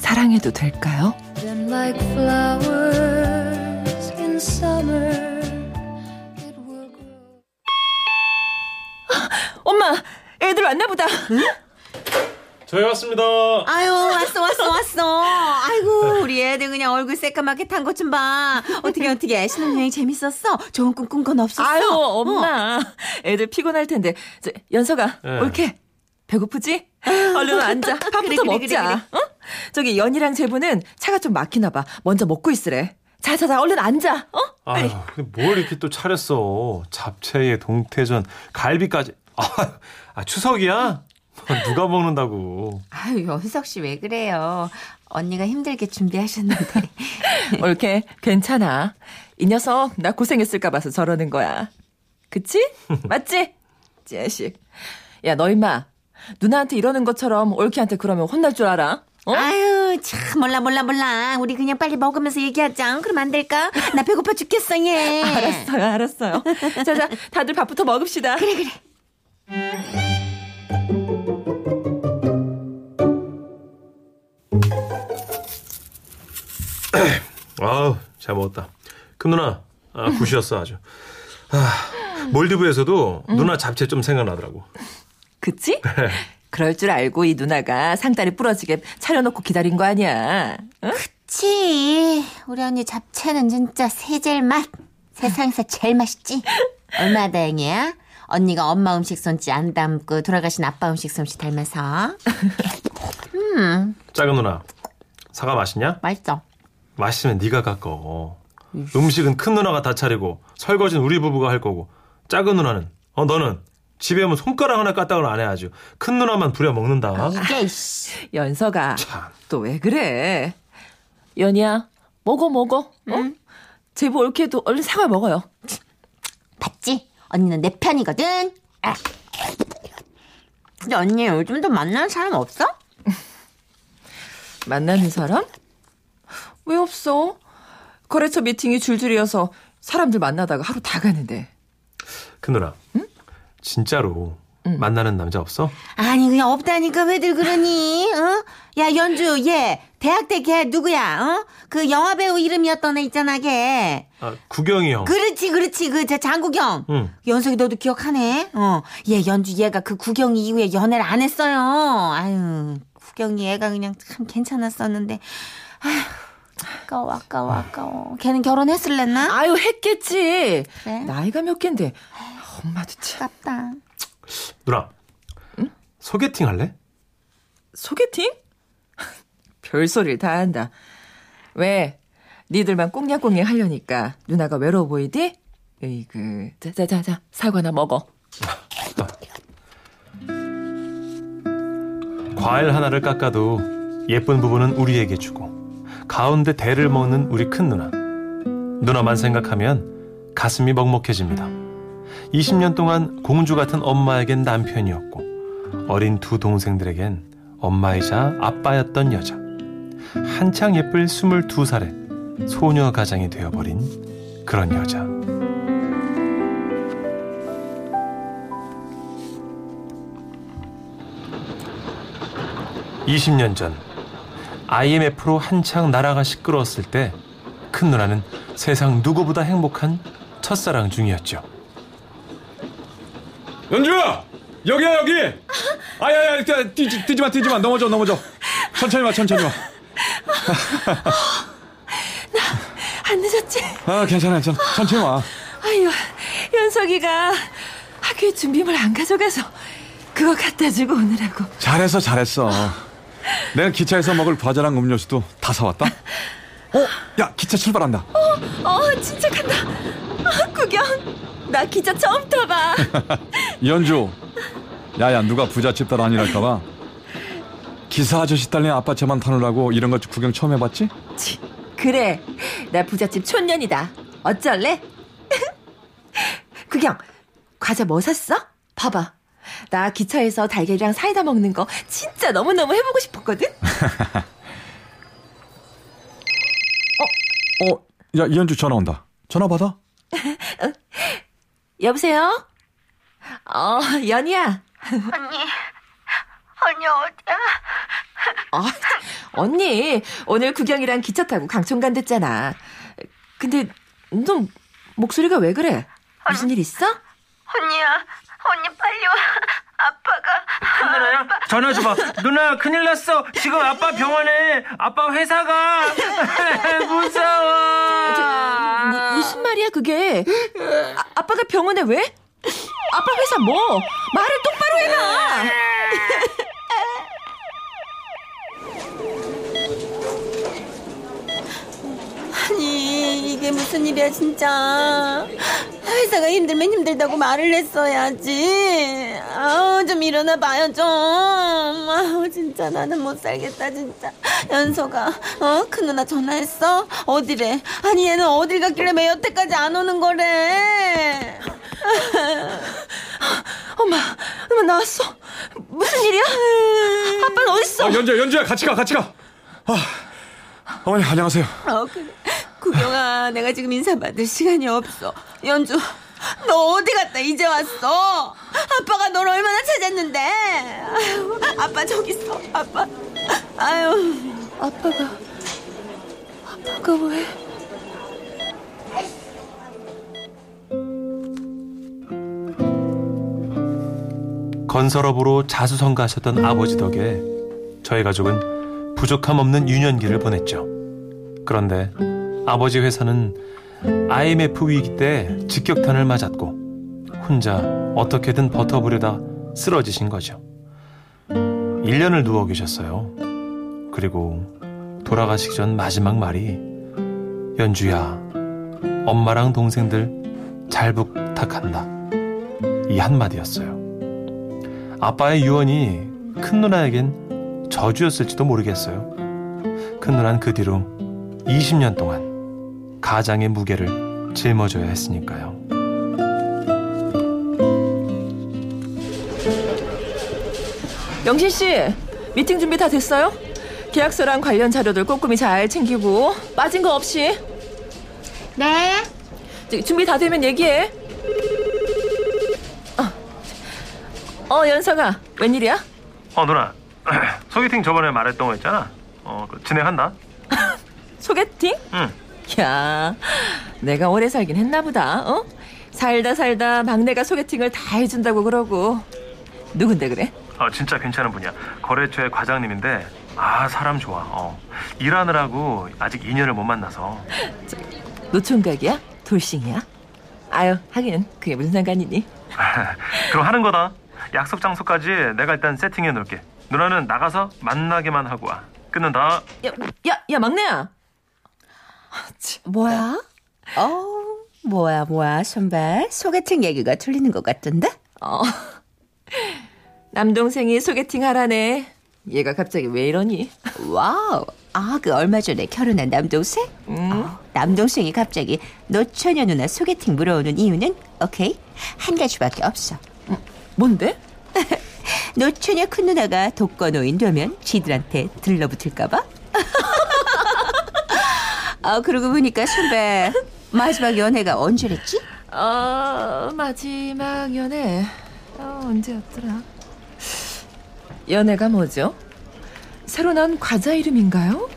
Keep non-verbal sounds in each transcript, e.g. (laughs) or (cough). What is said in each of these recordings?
사랑해도 될까요? (gasps) 엄마 애들 왔나 보다. 저희 왔습니다. 아유 왔어 왔어 왔어. 아이고 우리 애들 그냥 얼굴 새까맣게 탄 것 좀 봐. 어떻게 어떻게. 신혼여행 재밌었어? 좋은 꿈 꾼 건 없었어? 아유 엄마. 애들 피곤할 텐데. 저, 연서가 네. 옳게. 배고프지? 얼른 앉아. 밥부터 그래, 그래, 먹자. 그래, 어? 저기 연이랑 제부는 차가 좀 막히나 봐 먼저 먹고 있으래 자자자 얼른 앉아 어? 아유, 뭘 이렇게 또 차렸어. 잡채에 동태전, 갈비까지. 아, 아, 추석이야? 누가 먹는다고. 아유 연석 씨 왜 그래요 언니가 힘들게 준비하셨는데 (laughs) 옳게 괜찮아 이 녀석 나 고생했을까 봐서 저러는 거야 그치? 맞지? 자식 야 너 임마 누나한테 이러는 것처럼 옳게한테 그러면 혼날 줄 알아? 어? 아유 참 몰라 몰라 몰라 우리 그냥 빨리 먹으면서 얘기하자 그럼 안 될까 나 배고파 죽겠어 얘 알았어요 알았어요 (laughs) 자 자 다들 밥부터 먹읍시다 그래 그래 (clears throat) 아우, 잘 먹었다. 큰 누나, 아, 굿이었어, 아주. 아, 몰디브에서도 누나 잡채 좀 생각나더라고. 그치? (laughs) 그럴 줄 알고 이 누나가 상다리 부러지게 차려놓고 기다린 거 아니야. 응? 그치. 우리 언니 잡채는 진짜 세젤 맛. 세상에서 제일 맛있지. 얼마나 다행이야. 언니가 엄마 음식 손짓 안 담고 돌아가신 아빠 음식 솜씨 닮아서. 음. 작은 누나, 사과 맛있냐? 맛있어. 맛있으면 네가 깎어. 음식은 큰 누나가 다 차리고 설거지는 우리 부부가 할 거고 작은 누나는 어 너는 집에 오면 손가락 하나 까딱을 안 해 아주 큰 누나만 부려 먹는다. 이게 씨 (laughs) 연서가 참. 또왜 그래 연이야 먹어 먹어 어? 제부 옳게도 얼른 사과 먹어요 봤지 언니는 내 편이거든 아. 근데 언니 요즘도 만나는 사람 없어? (laughs) 만나는 사람? 왜 없어? 거래처 미팅이 줄줄이어서 사람들 만나다가 하루 다 가는데. 큰 누나. 진짜로 만나는 남자 없어? 아니 그냥 없다니까 왜들 그러니? 어? 야 연주 얘 대학 때 걔 누구야? 어? 그 영화 배우 이름이었던 애 있잖아 걔. 아, 구경이 형. 그렇지 그렇지 그 저 장국영. 응. 연석이 너도 기억하네? 어. 얘 연주 얘가 그 구경이 이후에 연애를 안 했어요. 아유 구경이 애가 그냥 참 괜찮았었는데. 아휴 아까워 아까워 아까워. 걔는 결혼했을랬나? 아유 했겠지. 그래? 나이가 몇 갠데. 엄마도 참. 아깝다. 누나. 소개팅 할래? 소개팅? (laughs) 별소리를 다 한다. 왜? 니들만 꽁냥꽁냥 하려니까 누나가 외로워 보이디? 에이그 자자자자 사과나 먹어. 과일 하나를 깎아도 예쁜 부분은 우리에게 주고 가운데 대를 먹는 우리 큰 누나. 누나만 생각하면 가슴이 먹먹해집니다. 20년 동안 공주 같은 엄마에겐 남편이었고 어린 두 동생들에겐 엄마이자 아빠였던 여자. 한창 예쁠 22살에 소녀 가장이 되어버린 그런 여자. (20년) 전 IMF로 한창 나라가 시끄러웠을 때 큰 누나는 세상 누구보다 행복한 첫사랑 중이었죠. 연주야 여기야 여기 아야야 뛰지 뛰지 마 뛰지 마 넘어져 넘어져 천천히 와 천천히 안 늦었지? 와아 괜찮아 괜찮아 천천히 와 아유 연석이가 학교에 준비물 안 가져가서 그거 갖다 주고 오느라고. 잘했어 잘했어 내가 기차에서 먹을 과자랑 음료수도 다 사왔다 어? 야 기차 출발한다 어 진짜 간다. 아, 구경. 나 기차 처음 타봐. (laughs) 연주 야야 누가 부잣집 딸 아니랄까봐 기사 아저씨 딸린 아빠 차만 타느라고 이런 것 구경 처음 해봤지? 치, 그래. 나 부잣집 촌년이다. 어쩔래? (laughs) 구경, 과자 뭐 샀어? 봐봐. 나 기차에서 달걀이랑 사이다 먹는 거 진짜 너무너무 해보고 싶었거든? (laughs) 어, 야, 이현주 전화 온다. 전화 받아. 여보세요? 어, 연희야. 언니, 언니 어디야? 아, 언니, 오늘 구경이랑 기차 타고 강촌 간댔잖아. 근데, 너 목소리가 왜 그래? 무슨 일 있어? 언니야, 언니 빨리 와. 아빠가. 누나야 전화 줘봐 누나 큰일 났어 지금 아빠 병원에 아빠 회사가 (laughs) 무서워 무, 무슨 말이야, 그게? 아, 아빠가 병원에 왜? 아빠 회사 뭐? 말을 똑바로 해라! (laughs) 아니 이게 무슨 일이야 진짜 회사가 힘들면 힘들다고 말을 했어야지 아우 좀 일어나 봐요 좀 아우 진짜 나는 못 살겠다 진짜 연서가 어 큰 누나 전화했어 어디래 아니 얘는 어딜 갔길래 매 여태까지 안 오는 거래 엄마, 엄마 나왔어. 무슨 일이야? 아빠는 어딨어? 아, 연주야, 연주야, 같이 가, 같이 가. 아, 어머니, 안녕하세요. 어 그래 구경아 내가 지금 인사 받을 시간이 없어 연주 너 어디 갔다 이제 왔어 아빠가 널 얼마나 찾았는데 아유, 아빠 저기 있어 아빠 아유 아빠가, 아빠가 왜? 건설업으로 자수성가하셨던 아버지 덕에 저희 가족은 부족함 없는 유년기를 보냈죠. 그런데 아버지 회사는 IMF 위기 때 직격탄을 맞았고 혼자 어떻게든 버텨보려다 쓰러지신 거죠. 1년을 누워 계셨어요. 그리고 돌아가시기 전 마지막 말이 연주야, 엄마랑 동생들 잘 부탁한다. 이 한마디였어요. 아빠의 유언이 큰 누나에겐 저주였을지도 모르겠어요. 큰 누나는 그 뒤로 20년 동안 가장의 무게를 짊어져야 했으니까요. 영신 씨, 미팅 준비 다 됐어요? 계약서랑 관련 자료들 꼼꼼히 잘 챙기고 빠진 거 없이. 네 준비 다 되면 얘기해. 어, 어 연서가 웬일이야? 어 누나 (clears throat) 소개팅 저번에 말했던 거 있잖아. 어그 진행한다. (laughs) 소개팅? 응. 야, 내가 오래 살긴 했나 보다. 어? 살다 살다 막내가 소개팅을 다 해준다고 그러고. 누군데 그래? 어, 진짜 괜찮은 분이야. 거래처의 과장님인데 아 사람 좋아. 어. 일하느라고 아직 인연을 못 만나서. 노총각이야? 돌싱이야? 아유, 하긴 그게 무슨 상관이니? (laughs) 그럼 하는 거다. 약속 장소까지 내가 일단 세팅해 놓을게. 누나는 나가서 만나게만 하고 와. 끊는다. 야, 야, 야, 막내야. (laughs) 뭐야 어 뭐야 뭐야 선배 소개팅 얘기가 들리는 것 같던데 어. 남동생이 소개팅 하라네. 얘가 갑자기 왜 이러니? 와우 아 그 얼마 전에 결혼한 남동생 음. 어, 남동생이 갑자기 노처녀 누나 소개팅 물어오는 이유는 오케이 한 가지밖에 없어 뭔데? (laughs) 노처녀 큰 누나가 독거노인 되면 지들한테 들러붙을까 봐 (laughs) 아 그러고 보니까 선배 마지막 연애가 언제랬지? 어, 마지막 연애. 어, 언제였더라? 연애가 뭐죠? 새로 나온 과자 이름인가요?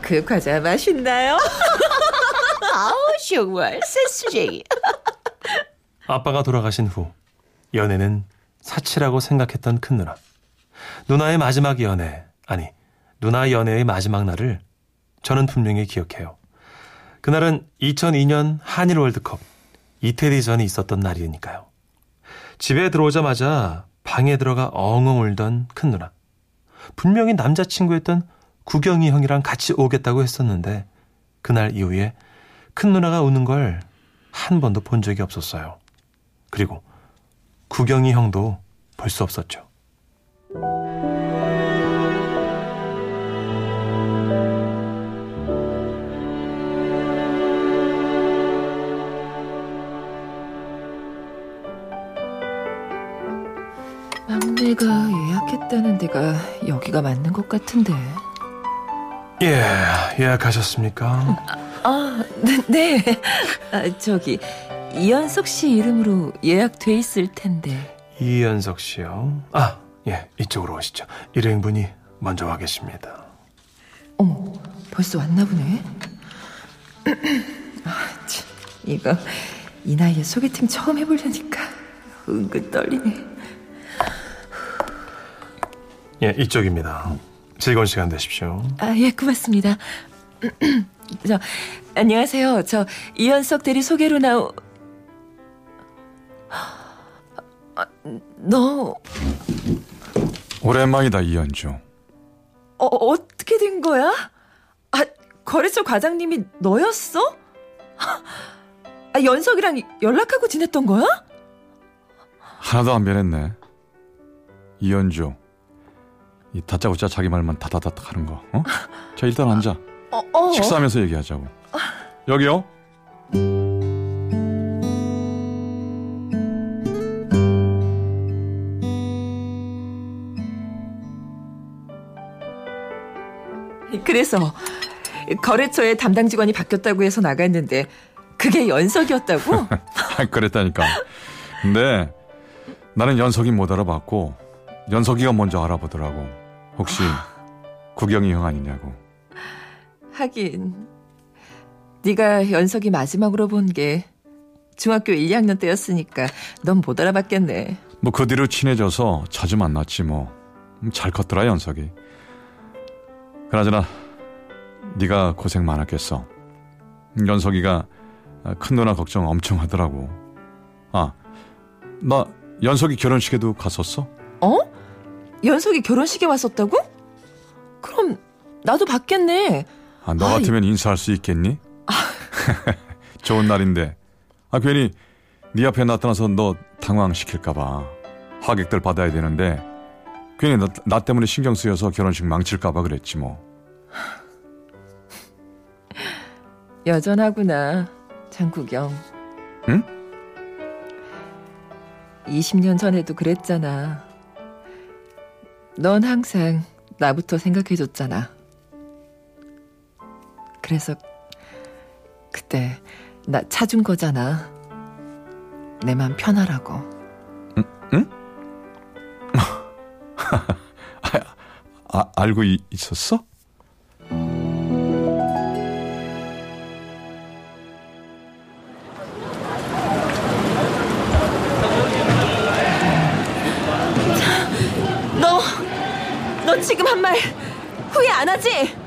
그 과자 맛있나요? (laughs) 아우 정말 센스쟁이 아빠가 돌아가신 후 연애는 사치라고 생각했던 큰 누나. 누나의 마지막 연애, 아니 누나 연애의 마지막 날을 저는 분명히 기억해요. 그날은 2002년 한일 월드컵 이태리전이 있었던 날이니까요. 집에 들어오자마자 방에 들어가 엉엉 울던 큰 누나. 분명히 남자친구였던 구경이 형이랑 같이 오겠다고 했었는데 그날 이후에 큰 누나가 우는 걸 한 번도 본 적이 없었어요. 그리고 구경이 형도 볼 수 없었죠. 내가 예약했다는 데가 여기가 맞는 것 같은데. 예, 예약하셨습니까? 아, 네. 네. 아, 저기 이현석 씨 이름으로 예약돼 있을 텐데. 이현석 씨요. 아, 예, 이쪽으로 오시죠. 일행분이 먼저 와 계십니다. 어머, 벌써 왔나 보네. (clears throat) 아, 참, 이거 이 나이에 소개팅 처음 해보려니까 은근 떨리네. 예, 이쪽입니다. 즐거운 시간 되십시오. 아, 예, 고맙습니다. (clears throat) 저, 안녕하세요. 저 이현석 대리 소개로 나오. 아, 너 오랜만이다 이현주. 어, 어떻게 된 거야? 아, 거래처 과장님이 너였어? 아, 연석이랑 연락하고 지냈던 거야? 하나도 안 변했네. 이현주. 이 다짜고짜 자기 말만 다다다닥 하는 거. 어? 자 일단 앉아. 어, 어. 식사하면서 얘기하자고. 여기요. 그래서 거래처에 담당 직원이 바뀌었다고 해서 나갔는데 그게 연석이었다고? (laughs) 아, 그랬다니까. 근데 나는 연석이 못 알아봤고 연석이가 먼저 알아보더라고. 혹시 구경이 형 아니냐고. 하긴 네가 연석이 마지막으로 본 게 중학교 1, 2학년 때였으니까 넌 못 알아봤겠네. 뭐 그 뒤로 친해져서 자주 만났지 뭐. 음, 잘 컸더라 연석이. 그나저나 네가 고생 많았겠어. 음, 연석이가 큰 누나 걱정 엄청 하더라고. 아, 나 연석이 결혼식에도 갔었어? 어? 연석이 결혼식에 왔었다고? 그럼 나도 봤겠네. 아, 너. 같으면 인사할 수 있겠니? (laughs) 좋은 날인데. 아, 괜히 네 앞에 나타나서 너 당황시킬까봐. 하객들 받아야 되는데, 괜히 나, 나 때문에 신경 쓰여서 결혼식 망칠까봐 그랬지 뭐. (laughs) 여전하구나, 장구경. 응? 20년 전에도 그랬잖아. 넌 항상 나부터 생각해줬잖아. 그래서 그때 나 찾은 거잖아. 내 맘 편하라고. (laughs) 아, 알고 이- 있었어?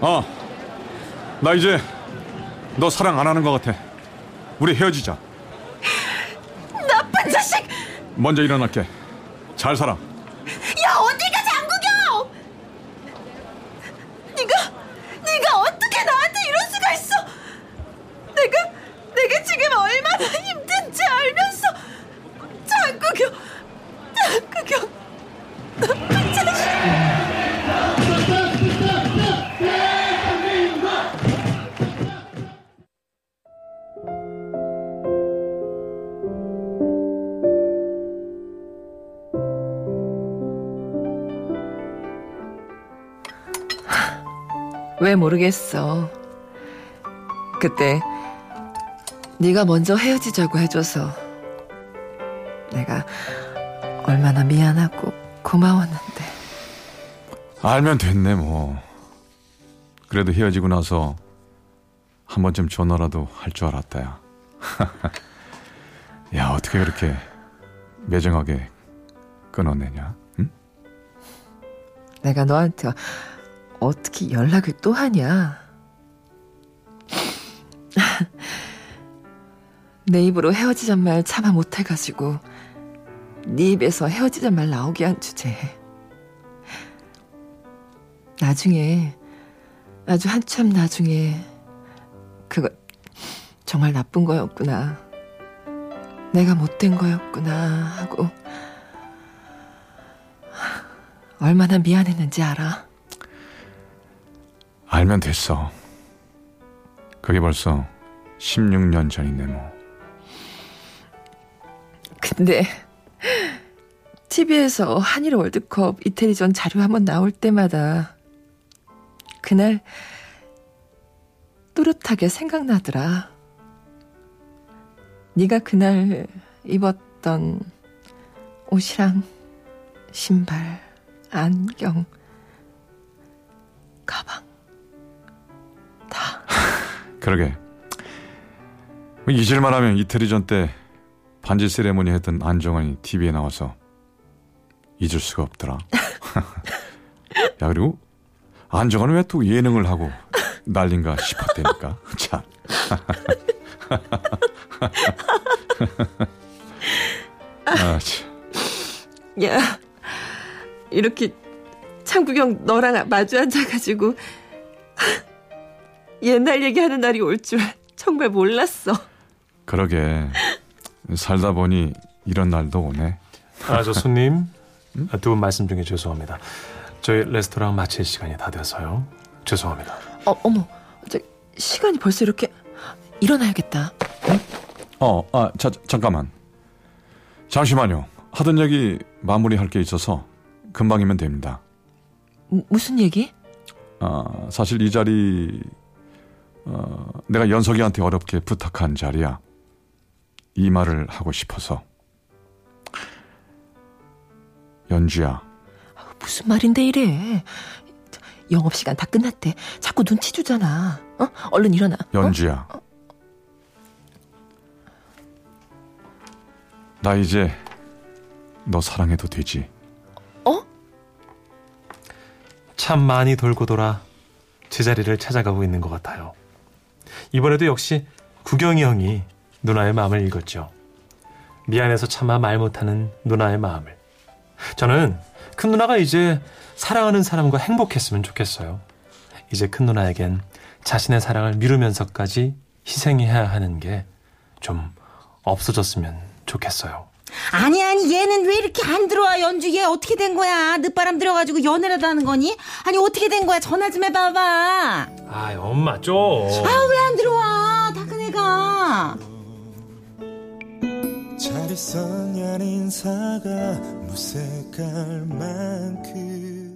어. 나 이제 너 사랑 안 하는 것 같아. 우리 헤어지자. 나쁜 자식! 먼저 일어날게. 잘 살아. 왜 모르겠어. 그때 네가 먼저 헤어지자고 해줘서 내가 얼마나 미안하고 고마웠는데 알면 됐네 뭐. 그래도 헤어지고 나서 한 번쯤 전화라도 할 줄 알았다 야. (laughs) 야 어떻게 그렇게 매정하게 끊어내냐? 응? 내가 너한테 어떻게 연락을 또 하냐? (laughs) 내 입으로 헤어지잔 말 참아 못해가지고 네 입에서 헤어지잔 말 나오게 한 주제에 나중에 아주 한참 나중에 그거 정말 나쁜 거였구나 내가 못된 거였구나 하고 얼마나 미안했는지 알아? 알면 됐어. 그게 벌써 16년 전이네 뭐. 근데 TV에서 한일 월드컵 이태리전 자료 한번 나올 때마다 그날 또렷하게 생각나더라. 네가 그날 입었던 옷이랑 신발, 안경, 그러게. 잊을만 하면 이태리전 때 반지 세레모니 했던 안정환이 TV에 나와서 잊을 수가 없더라. (laughs) 야, 그리고 안정환은 왜 또 예능을 하고 난린가 싶었다니까. (laughs) 참. (laughs) 아, 참. 야, 이렇게 창구경 너랑 마주 앉아가지고 옛날 얘기하는 날이 올 줄 정말 몰랐어. 그러게. 살다 보니 이런 날도 오네. 아, 저 손님. 두분 말씀 중에 죄송합니다. 저희 레스토랑 마칠 시간이 다 돼서요. 죄송합니다. 어, 어머, 저, 시간이 벌써 이렇게 일어나야겠다. 어, 아, 자, 잠깐만. 잠시만요. 하던 얘기 마무리할 게 있어서 금방이면 됩니다. 무- 무슨 얘기? 아, 사실 이 자리 어, 내가 연석이한테 어렵게 부탁한 자리야. 이 말을 하고 싶어서. 연주야, 무슨 말인데 이래? 영업 시간 다 끝났대. 자꾸 눈치 주잖아. 어? 얼른 일어나. 어? 연주야. 나 이제 너 사랑해도 되지? 참 많이 돌고 돌아 제자리를 찾아가고 있는 것 같아요. 이번에도 역시 구경이 형이 누나의 마음을 읽었죠. 미안해서 차마 말 못하는 누나의 마음을. 저는 큰 누나가 이제 사랑하는 사람과 행복했으면 좋겠어요. 이제 큰 누나에겐 자신의 사랑을 미루면서까지 희생해야 하는 게 좀 없어졌으면 좋겠어요. 아니 아니 얘는 왜 이렇게 안 들어와 연주? 얘 어떻게 된 거야? 늦바람 들어가지고 연애라도 하는 거니? 아니 어떻게 된 거야? 전화 좀 해봐봐. 아, 엄마 좀. 아 왜 안 들어와? 다 큰 애가. 잘 있었냐는 인사가 무색할 만큼